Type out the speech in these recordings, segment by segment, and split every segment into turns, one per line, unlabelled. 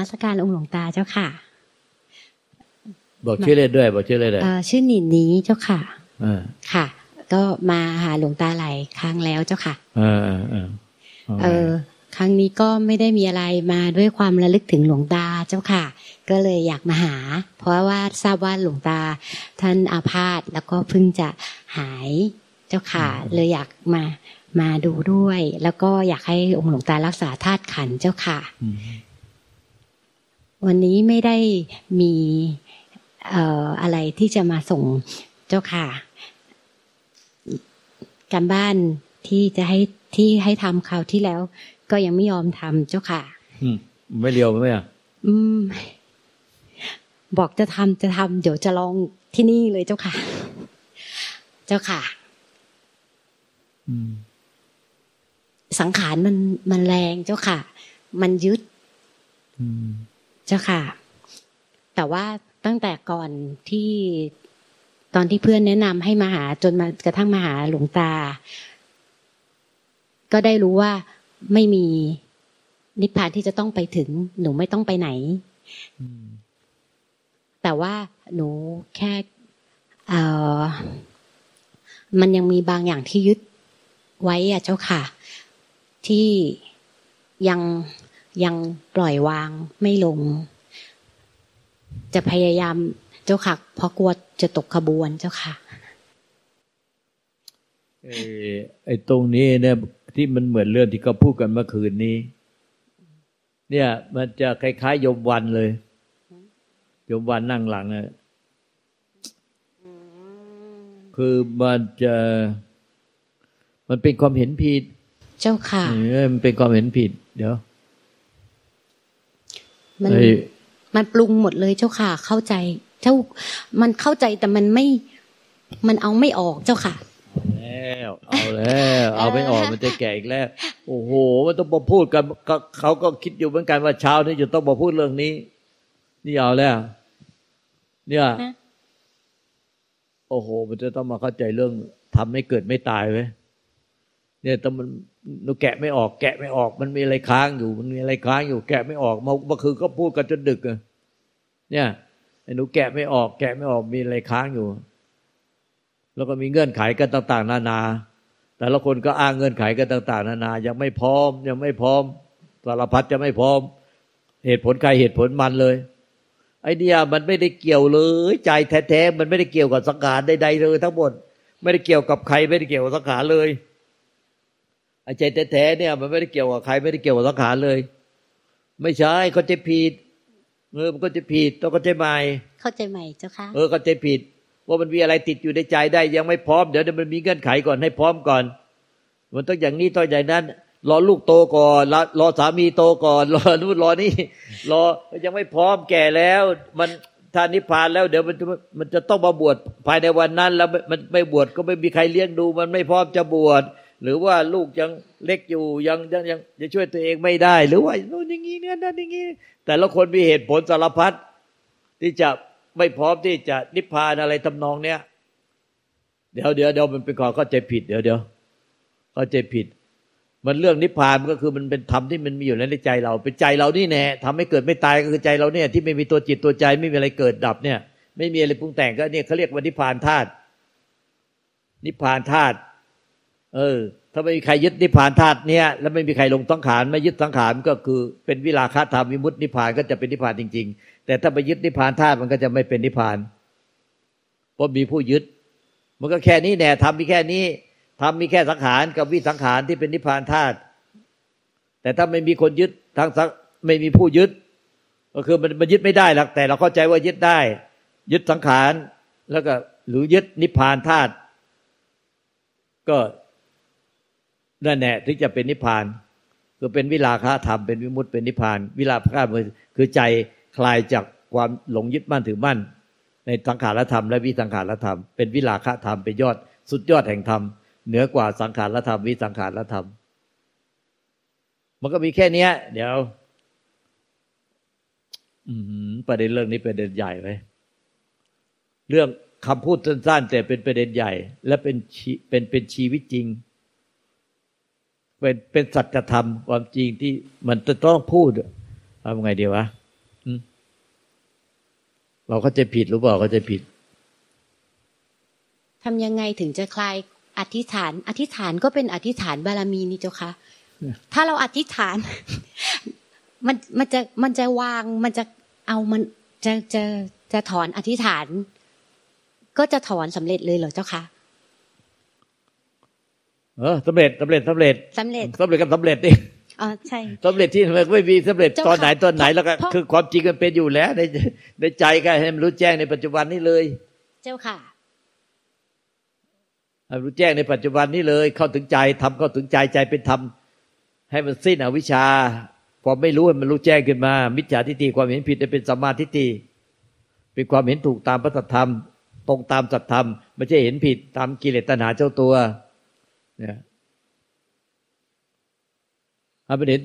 มัสการองค์หลวงตาเจ้าค่ะ
บอกชื่อเล่นด้วย บอกชื่อเล่นเลย
เอ่อชื่อหนินนี้เจ้าค่ะ
อ่า
ค่ะ ก็มาหาหลวงตาหลายครั้งแล้วเจ้าค่ะ
อ่าอ่าอ่า
เออ ครั้งนี้ก็ไม่ได้มีอะไรมาด้วยความระลึกถึงหลวงตาเจ้าค่ะ ก็เลยอยากมาหา เพราะว่าทราบว่าหลวงตาท่านอาพาธแล้วก็เพิ่งจะหายเจ้าค่ะ เลยอยากมามาดูด้วย แล้วก็อยากให้องค์หลวงตารักษาธาตุขันธ์เจ้าค่ะ
อืม
วันนี้ไม่ได้มีเอ่ออะไรที่จะมาส่งเจ้าค่ะ การบ้านที่จะให้ที่ให้ทำคราวที่แล้ว ก็ยังไม่ยอมทำเจ้าค่ะ
อืมไม่เลียวไหมอะ
อืมบอกจะทำจะทำเดี๋ยวจะลองที่นี่เลยเจ้าค่ะ เจ้าค่ะ
อืม
สังขารมันมันแรงเจ้าค่ะ มันยึด
อืม
เจ้าค่ะ แต่ว่าตั้งแต่ก่อนที่ตอนที่เพื่อนแนะนำให้มาหาจนมากระทั่งมาหาหลวงตา ก็ได้รู้ว่าไม่มีนิพพานที่จะต้องไปถึง หนูไม่ต้องไปไหน
อืม
แต่ว่าหนูแค่เอ่อมันยังมีบางอย่างที่ยึดไว้อะเจ้าค่ะ ที่ยัง ยังปล่อยวางไม่ลง จะพยายามเจ้าค่ะ เพราะกลัวจะตกขบวนเจ้าค่ะ
เออไอ้ตรงนี้เนี่ยที่มันเหมือนเรื่องที่เขาพูดกันเมื่อคืนนี้ เนี่ย มันจะคล้ายๆโยมวันเลยโยมวันนั่งหลังอะคือมันจะมันเป็นความเห็นผิด
เจ้าค่ะ
เออมันเป็นความเห็นผิด เดี๋ยว
มัน
ไอ้
มันปรุงหมดเลยเจ้าค่ะ เข้าใจ เจ้า มันเข้าใจแต่มันไม่ มันเอาไม่ออกเจ้าค่ะ
แล้วเอาแล้ว เอาไม่ออกมันจะแก่อีกแล้ว โอ้โหมันต้องมาพูดกันก็เขาก็คิดอยู่เหมือนกันว่าเช้านี้จะต้องมาพูดเรื่องนี้ นี่เอาแล้ว เนี่ย
ฮะ
โอ้โห มันจะต้องมาเข้าใจเรื่องทำให้เกิดไม่ตายไว้ย เนี่ยแต่มันนูแกะไม่ออก แกะไม่ออก มันมีอะไรค้างอยู่ มันมีอะไรค้างอยู่ แกะไม่ออกเมื่อเมื่อคืนก็พูดกันจนดึกเนี่ยไอ้หนูแกะไม่ออก แกะไม่ออกมีอะไรค้างอยู่ แล้วก็มีเงื่อนไขกันต่าง ๆ นานา แต่ละคนก็อ้างเงื่อนไขกันต่าง ๆ นานา ยังไม่พร้อม ยังไม่พร้อมสารพัดจะไม่พร้อม เหตุผลใครเหตุผลมันเลย ไอเดียมันไม่ได้เกี่ยวเลย ใจแท้ๆมันไม่ได้เกี่ยวกับสังขารใดๆเลยทั้งหมดไม่ได้เกี่ยวกับใครไม่ได้เกี่ยวกับสังขารเลย ไอ้ใจแท้ๆเนี่ย มันไม่ได้เกี่ยวกับใครไม่ได้เกี่ยวกับสังขารเลย ไม่ใช่เขาใจผิดเออมันก็จะผิดต้องก็ใจใหม่
เข้าใจไหมเจ้าค่ะ
เออเข้าใจผิด ว่ามันมีอะไรติดอยู่ในใจได้ยังไม่พร้อมเดี๋ยวเดี๋ยวมันมีเงื่อนไขก่อนให้พร้อมก่อน มันต้องอย่างนี้ต้องอย่างนั้นรอลูกโตก่อนรอรอสามีโตก่อนรอนู่นรอนี่รอยังไม่พร้อมแก่แล้ว มันถ้านิพพานแล้ว เดี๋ยวมันจะมันจะต้องมาบวชภายในวันนั้น แล้วมันมันไม่บวชก็ไม่มีใครเลี้ยงดู มันไม่พร้อมจะบวช หรือว่าลูกยังเล็กอยู่ยังยังยังจะช่วยตัวเองไม่ได้ หรือว่าโน่นอย่างนี้นี่ยนั่นอย่างนี้แต่ละคนมีเหตุผลสารพัดที่จะไม่พร้อมที่จะนิพพานอะไรทำนองเนี้ยเดี๋ยวเดี๋ยวเดี๋ยวมันเป็นความเข้าใจผิดเดี๋ยวเดี๋ยวเข้าใจผิด มันเรื่องนิพพานมันก็คือมันเป็นธรรมที่มันมีอยู่ในใจเรา เป็นใจเรานี่แน่ทำให้เกิดไม่ตายก็คือใจเราเนี่ย ที่ไม่มีตัวจิตตัวใจไม่มีอะไรเกิดดับเนี่ย ไม่มีอะไรปรุงแต่งก็เนี่ยเขาเรียกว่านิพพานธาตุนิพพานธาตุ เออ ถ้าไม่มีใครยึดนิพพานธาตุเนี่ยแล้วไม่มีใครลงสังขารไม่ยึดสังขารก็คือเป็นวิราคะธรรมวิมุตตินิพพานก็จะเป็นนิพพานจริง ๆ แต่ถ้าไปยึดนิพพานธาตุมันก็จะไม่เป็นนิพพานเพราะมีผู้ยึด มันก็แค่นี้แน่ทำมีแค่นี้ทำมีแค่สังขารกับวิสังขารที่เป็นนิพพานธาตุแต่ถ้าไม่มีคนยึดทั้งสังไม่มีผู้ยึด ก็คือมันมันยึดไม่ได้หรอกแต่เราเข้าใจว่ายึดได้ ยึดสังขารแล้วก็หรือยึดนิพพานธาตุก็ นั่นแหละถึงจะเป็นนิพพานคือเป็นวิลาคะธรรมเป็นวิมุตติเป็นนิพพาน วิลาคะคือใจคลายจากความหลงยึดมั่นถือมั่น ในสังขารธรรมและวิสังขารธรรม เป็นวิลาคะธรรมเป็นยอดสุดยอดแห่งธรรมเหนือกว่าสังขารธรรมวิสังขารธรรม มันก็มีแค่เนี้ย เดี๋ยวอืประเด็นเรื่องนี้ประเด็นใหญ่ไหมเรื่องคำพูดสั้นๆแต่เป็นประเด็นใหญ่ และเป็นเป็นเป็นชีวิตจริง เป็นเป็นสัจธรรมความจริงที่มันจะต้องพูดทำไงดีวะเราเข้าใจผิดหรือเปล่าเข้าใจผิด
ทำยังไงถึงจะคลายอธิษฐาน อธิษฐานก็เป็นอธิษฐานบารมีนี่เจ้าคะถ้าเราอธิษฐาน มันมันจะมันจะวางมันจะเอามันจะจะจะถอนอธิษฐาน ก็จะถอนสำเร็จเลยเหรอเจ้าคะ
เออสำเร็จสำเร็จสำเร็จ
สำเร็จ
สำเร็จกันสำเร็จดิ
อ๋อใช่
สำเร็จที่มันไม่มีสำเร็จ
เจ้า
ตอนไหน
ค่ะ
ตอนไหนแล้วก็
เพราะ
คือความจริงมันเป็นอยู่แล้ว ในในใจก็ให้มันรู้แจ้งในปัจจุบันนี้เลย
เจ้าค่ะ
ให้รู้แจ้งในปัจจุบันนี้เลย เข้าถึงใจทำเข้าถึงใจใจเป็นธรรมให้มันสิ้นอวิชชาพอไม่รู้ให้มันรู้แจ้งขึ้นมา มิจฉาทิฏฐิความเห็นผิดเป็นสัมมาทิฏฐิเป็นความเห็นถูกตามพระสัทธรรม ตรงตามสัตธรรมไม่ใช่เห็นผิดตามกิเลสตัณหาเจ้าตัวเนี่ยถ้าเป็นเห็น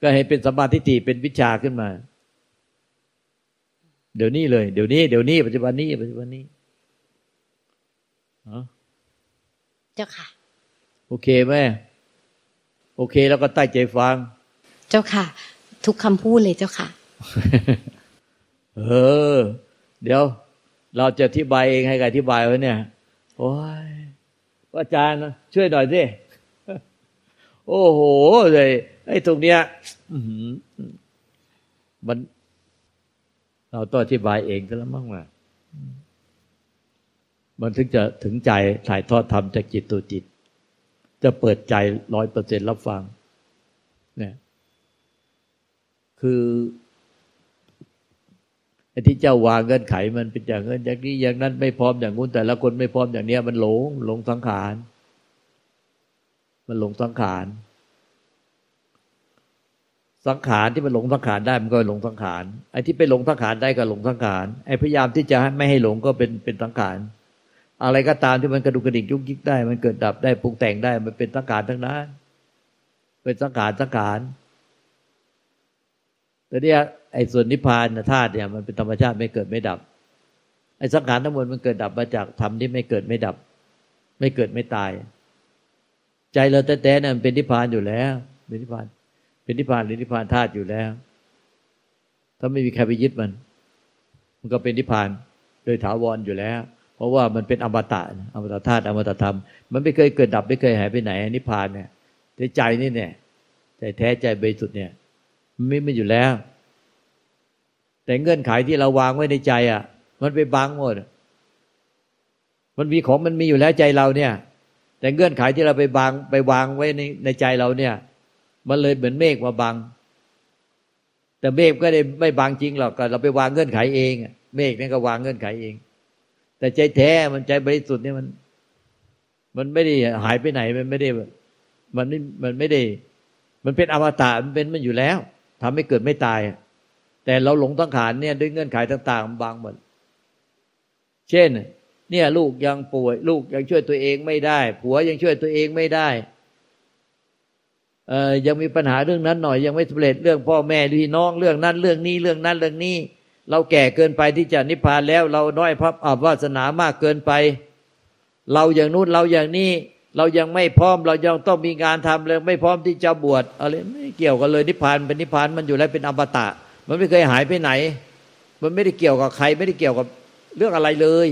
ก็ให้เป็นสัมมาทิฏฐิเป็นวิชาขึ้นมา เดี๋ยวนี้เลย เดี๋ยวนี้ เดี๋ยวนี้ ปัจจุบันนี้ ปัจจุบันนี้อ๋อ
เจ้าค่ะ
โอเคไหมโอเค แล้วก็ตั้งใจฟัง
เจ้าค่ะ ทุกคำพูดเลยเจ้าค่ะ
เออ เดี๋ยว เราจะอธิบายเองให้ใครอธิบายไว้เนี่ย โอ้ย อาจารย์ช่วยหน่อยสิโอ้โหเลยไอ้ตรงเนี้ยมัน เราต้องอธิบายเองก็แล้วมั้งว่ามันถึงจะถึงใจถ่ายทอดธรรมจากจิตตัวจิต จะเปิดใจร้อยเปอร์เซ็นรับฟัง เนี่ย คือ ที่เจ้าวางเงื่อนไขมันเป็นอย่างนั้นอย่างนี้อย่างนั้นไม่พร้อมอย่างงู้นแต่ละคนไม่พร้อมอย่างเนี้ย มันหลงหลงสังขาร มันหลงสังขาร สังขารที่มันหลงสังขารได้มันก็หลงสังขารไอ้ที่ไปหลงสังขารได้ก็หลงสังขารไอ้พยายามที่จะไม่ให้หลงก็เป็นเป็นสังขารอะไรก็ตามที่มันกระดุกกระดิกยุกยิกได้ มันเกิดดับได้ปรุงแต่งได้มันเป็นสังขารทั้งนั้น เป็นสังขารสังขารแต่เนี่ย ไอ้ส่วนนิพพานธาตุเนี่ยมันเป็นธรรมชาติไม่เกิดไม่ดับ ไอ้สังขารทั้งหมดมันเกิดดับมาจากธรรมที่ไม่เกิดไม่ดับ ไม่เกิดไม่ตาย ใจเราแต่แต่เนี่ยมันเป็นนิพพานอยู่แล้วเป็นนิพพาน เป็นนิพพานหรือนิพพานธาตุอยู่แล้ว ถ้าไม่มีใครไปยึดมัน มันก็เป็นนิพพานโดยถาวรอยู่แล้ว เพราะว่ามันเป็นอมตะอมตะธาตุอมตะธรรม มันไม่เคยเกิดดับไม่เคยหายไปไหนนิพพานเนี่ยแต่ใจนี่เนี่ยใจแท้ใจบริสุทธิ์เนี่ยมันไม่ไม่อยู่แล้ว แต่เงื่อนไขที่เราวางไว้ในใจอะ มันไปบังหมด มันมีของมันมีอยู่แล้วใจเราเนี่ย แต่เงื่อนไขที่เราไปบังไปวางไว้ในในใจเราเนี่ย มันเลยเหมือนเมฆมาบัง แต่เมฆก็ได้ไม่บังจริงหรอกก็เราไปวางเงื่อนไขเอง เมฆนี่ก็วางเงื่อนไขเอง แต่ใจแท้มันใจบริสุทธิ์เนี่ยมัน มันไม่ได้หายไปไหนมันไม่ได้มันไม่มันไม่ได้ มันเป็นอมตะมันเป็นมันอยู่แล้วทำให้เกิดไม่ตาย แต่เราหลงตั้งขานเนี่ยด้วยเงื่อนไขต่างๆบางหมดเช่น เนี่ยลูกยังป่วย ลูกยังช่วยตัวเองไม่ได้ ผัวยังช่วยตัวเองไม่ได้เอ่อยังมีปัญหาเรื่องนั้นหน่อยยังไม่สำเร็จเรื่องพ่อแม่พี่น้องเรื่องนั้นเรื่องนี้เรื่องนั้นเรื่องนี้ เราแก่เกินไปที่จะนิพพานแล้ว เราน้อยพระอาวาสนามากเกินไป เราอย่างนู้นเราอย่างนี้ เรายังไม่พร้อม เรายังต้องมีงานทำเลยไม่พร้อมที่จะบวชอะไรไม่เกี่ยวกันเลยนิพพานเป็นนิพพานมันอยู่แล้วเป็นอมตะ มันไม่เคยหายไปไหน มันไม่ได้เกี่ยวกับใคร ไม่ได้เกี่ยวกับเรื่องอะไรเลย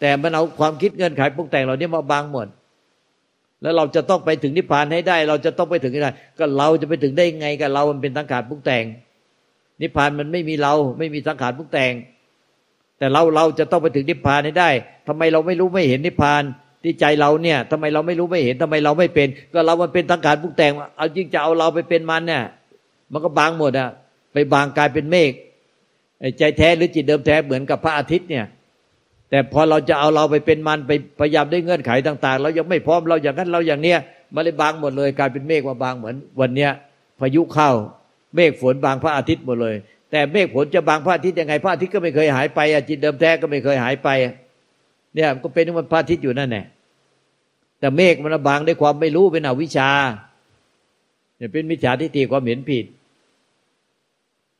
แต่มันเอาความคิดเงื่อนไขปรุงแต่งเราเนี่ยมาบังหมดแล้วเราจะต้องไปถึงนิพพานให้ได้ เราจะต้องไปถึงให้ได้ ก็เราจะไปถึงได้ไงกับเรา มันเป็นสังขารปรุงแต่ง นิพพานมันไม่มีเรา ไม่มีสังขารปรุงแต่ง แต่เราเราจะต้องไปถึงนิพพานให้ได้ทำไมเราไม่รู้ไม่เห็นนิพพานที่ใจเราเนี่ยทำไมเราไม่รู้ไม่เห็นทำไมเราไม่เป็น ก็เรามันเป็นสังขารปรุงแต่ง เอาจริงจะเอาเราไปเป็นมันเนี่ย มันก็บางหมดอะ ไปบางกลายเป็นเมฆใจแท้หรือจิตเดิมแท้เหมือนกับพระอาทิตย์เนี่ย แต่พอเราจะเอาเราไปเป็นมันไปพยายามได้เงื่อนไขต่างๆ เรายังไม่พร้อมเราอย่างนั้นเราอย่างเนี้ยมันเลยบางหมดเลยกลายเป็นเมฆมาบางเหมือนวันเนี้ยพายุเข้าเมฆฝนบางพระอาทิตย์หมดเลย แต่เมฆฝนจะบางพระอาทิตย์ยังไงพระอาทิตย์ก็ไม่เคยหายไปอจิตเดิมแท้ก็ไม่เคยหายไป เนี่ยก็เป็นมันพระอาทิตย์อยู่นั่นแหละแต่เมฆมันบางด้วยความไม่รู้เป็นอวิชชาเนี่ยเป็นมิจฉาทิฏฐิความเห็นผิด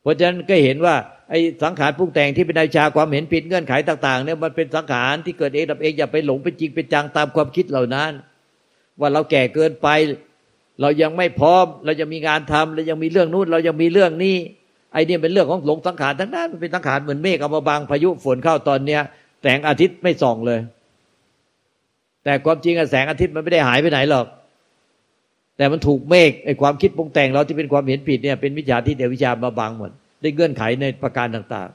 เพราะฉะนั้นก็เห็นว่าไอ้สังขารปรุงแต่งที่เป็นอวิชาความเห็นผิดเงื่อนไขต่างๆเนี่ยมันเป็นสังขารที่เกิดเองดับเองอย่าไปหลงเป็นจริงเป็นจังตามความคิดเหล่านั้น ว่าเราแก่เกินไป เรายังไม่พร้อม เรายังมีงานทำเรายังมีเรื่องนู้นเรายังมีเรื่องนี้ไอเนี่เป็นเรื่องของหลงสังขารทั้งนั้นมันเป็นสังขารเหมือนเมฆเอามาบังพายุฝนเข้าตอนเนี้ยแสงอาทิตย์ไม่ส่องเลย แต่ความจริงแสงอาทิตย์มันไม่ได้หายไปไหนหรอก แต่มันถูกเมฆไอความคิดปรุงแต่งเราที่เป็นความเห็นผิดเนี่ยเป็นวิชาที่เดียววิชามาบังหมดได้เงื่อนไขในประการต่าง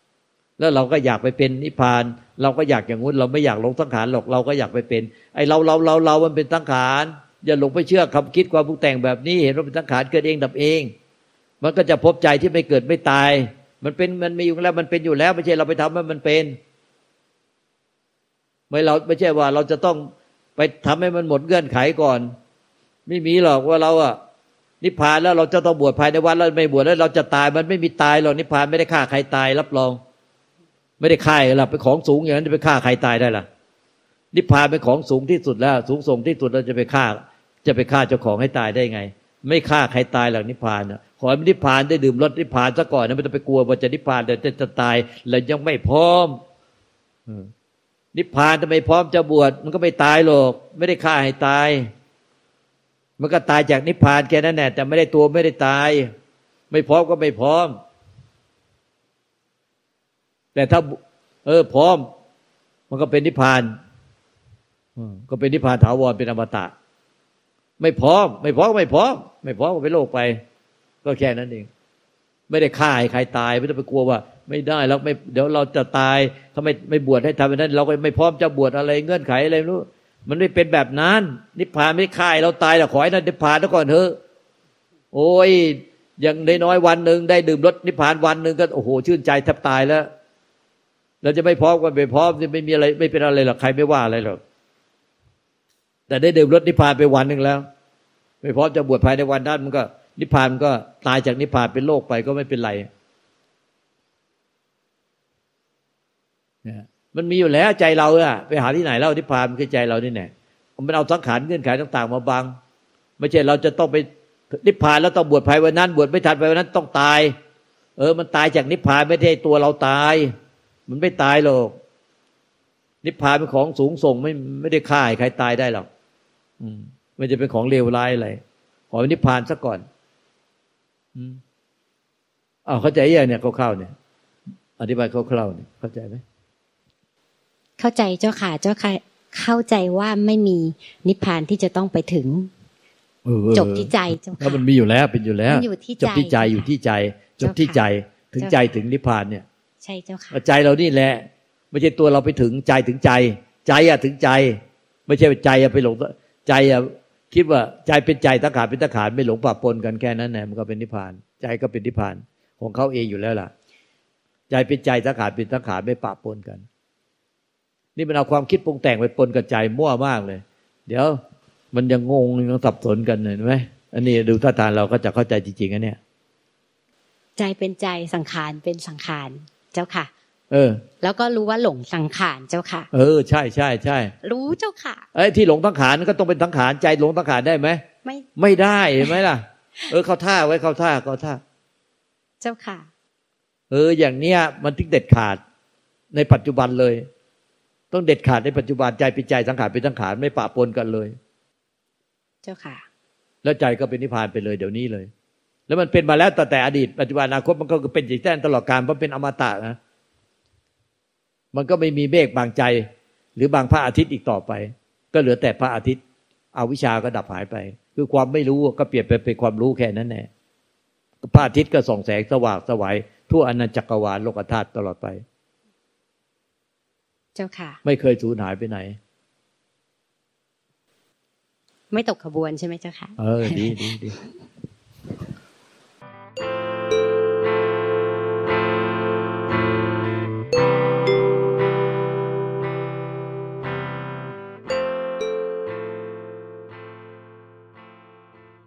ๆ แล้วเราก็อยากไปเป็นนิพพาน เราก็อยากอย่างงู้นเราไม่อยากลงสังขารหรอกเราก็อยากไปเป็น ไอเราเราเราเรามันเป็นสังขารอย่าหลงไปเชื่อคำคิดความปรุงแต่งแบบนี้เห็นว่าเป็นสังขารเกิดเองดับเอง มันก็จะพบใจที่ไม่เกิดไม่ตาย มันเป็นมันมีอยู่แล้วมันเป็นอยู่แล้วไม่ใช่เราไปทำให้มันเป็น ไม่เราไม่ใช่ว่าเราจะต้องไปทำให้มันหมดเงื่อนไขก่อน ไม่มีหรอกว่าเราอะนิพพานแล้วเราจะต้องบวชภายในวันแล้วไม่บวชแล้วเราจะตายมันไม่มีตายหรอกนิพพานไม่ได้ฆ่าใครตายรับรอง ไม่ได้ฆ่าหรอกเป็นของสูงอย่างนั้นจะไปฆ่าใครตายได้ล่ะ นิพพานเป็นของสูงที่สุดแล้ว สูงส่งที่สุดเราจะไปฆ่า จะไปฆ่าเจ้าของให้ตายได้ไง ไม่ฆ่าใครตายหรอกนิพพานขอให้นิพพานได้ดื่มรสนิพพานซะก่อนนะไม่ต้องไปกลัวว่าจะนิพพานเดี๋ยวจะจะตายแล้วยังไม่พร้อมนิพพานทำไมพร้อมจะบวชมันก็ไม่ตายหรอกไม่ได้ฆ่าให้ตาย มันก็ตายจากนิพพานแค่นั้นแหละแต่ไม่ได้ตัวไม่ได้ตาย ไม่พร้อมก็ไม่พร้อม แต่ถ้า เออ พร้อม มันก็เป็นนิพพานก็เป็นนิพพานถาวรเป็นอมตะ ไม่พร้อม ไม่พร้อมไม่พร้อม ไม่พร้อมก็ไปโลกไป ก็แค่นั้นเอง ไม่ได้ฆ่าให้ใครตาย ไม่ต้องไปกลัวว่า ไม่ได้แล้วไม่ เดี๋ยวเราจะตายทำไมไม่บวชให้ทำแบบนั้น เราก็ไม่พร้อมจะบวชอะไรเงื่อนไขอะไรรู้ มันไม่เป็นแบบนั้น นิพพานไม่ฆ่าเราตายแต่ขอให้นั่นนิพพานแล้วก่อนเถอะโอ้ยอย่างน้อยวันหนึ่งได้ดื่มรสนิพพานวันหนึ่งก็โอ้โหชื่นใจแทบตายแล้ว เราจะไม่พร้อมกันไม่พร้อมจะไม่มีอะไร ไม่เป็นอะไรหรอกใครไม่ว่าอะไรหรอกแต่ได้ดื่มรสนิพพานไปวันหนึ่งแล้ว ไม่พร้อมจะบวชภายในวันนั้นมันก็ นิพพานก็ตายจากนิพพานเป็นโลกไปก็ไม่เป็นไร มันมีอยู่แล้วใจเราอะไปหาที่ไหนเล่านิพพานมันคือใจเรานี่แน่มันเอาสังขารเงื่อนไขต่างๆ มาบัง ไม่ใช่เราจะต้องไปนิพพานแล้วต้องบวชภายวันนั้น บวชไม่ทันภายวันนั้นต้องตาย เออ มันตายจากนิพพานไม่ใช่ตัวเราตาย มันไม่ตายหรอกนิพพานเป็นของสูงส่งไม่ไม่ได้ฆ่าใครตายได้หรอกอืมมันจะเป็นของเลวร้ายอะไรขอนิพพานซะก่อน อืมอ้าวเข้าใจยังเนี่ยคร่าวๆเนี่ย อธิบายคร่าวๆเนี่ยเข้าใจไหม
เข้าใจเจ้าค่ะเจ้าค่ะ เข้าใจว่าไม่มีนิพพานที่จะต้องไปถึงจบที่ใจเจ้าค่ะ
แล้วมันมีอยู่แล้วเป็นอยู่แล้วจบที่ใจอยู่ที่ใจจบที่ใจถึงใจถึงนิพพานเนี่ย
ใช่เจ้าค่ะ
ใจเรานี่แหละไม่ใช่ตัวเราไปถึงใจถึงใจ ใจอะถึงใจ ไม่ใช่ใจอะไปหลงใจอะคิดว่าใจเป็นใจตั้งขาเป็นตั้งขาไม่หลงปะปนกันแค่นั้นแหละมันก็เป็นนิพพาน ใจก็เป็นนิพพานของเขาเองอยู่แล้วล่ะ ใจเป็นใจตั้งขาเป็นตั้งขาไม่ปะปนกัน นี่มันเอาความคิดปรุงแต่งไปปนกับใจมั่วมากเลย เดี๋ยวมันยังงงยังสับสนกันเห็นไหมอันนี้ดูท่าทางเราก็จะเข้าใจจริงๆอันเนี้ย
ใจเป็นใจสังขารเป็นสังขารเจ้าค่ะ
เออ
แล้วก็รู้ว่าหลงสังขารเจ้าค่ะ
เออ ใช่ใช่ใช่
รู้เจ้าค่ะ
ไอ้ที่หลงสังขารก็ต้องเป็นสังขารใจหลงสังขารได้ไหม
ไม่
ไม่ได้เห็นไหมล่ะ เออเข้าท่าไว้เข้าท่าเข้าท่า
เจ้าค่ะ
เออ อย่างเนี้ย มันถึงเด็ดขาดในปัจจุบันเลย ต้องเด็ดขาดในปัจจุบันใจเป็นใจสังขารเป็นสังขารไม่ปะปนกันเลย
เจ้าค่ะ
แล้วใจก็เป็นนิพพานไปเลยเดี๋ยวนี้เลย แล้วมันเป็นมาแล้วแต่แต่อดีตปัจจุบันอนาคตมันก็เป็นอย่างนั้นตลอดการเพราะเป็นอมตะนะมันก็ไม่มีเมฆบางใจ หรือบางพระอาทิตย์อีกต่อไป ก็เหลือแต่พระอาทิตย์เอาวิชาก็ดับหายไป คือความไม่รู้ก็เปลี่ยนไปเป็นความรู้แค่นั้นแหละพระอาทิตย์ก็ส่องแสงสว่างสวัยทั่วอนันตจักรวาลโลกธาตุตลอดไป
เจ้าค่ะ
ไม่เคยสูญหายไปไหน
ไม่ตกขบวนใช่ไหมเจ้าค่ะ
เออ ดีดีดี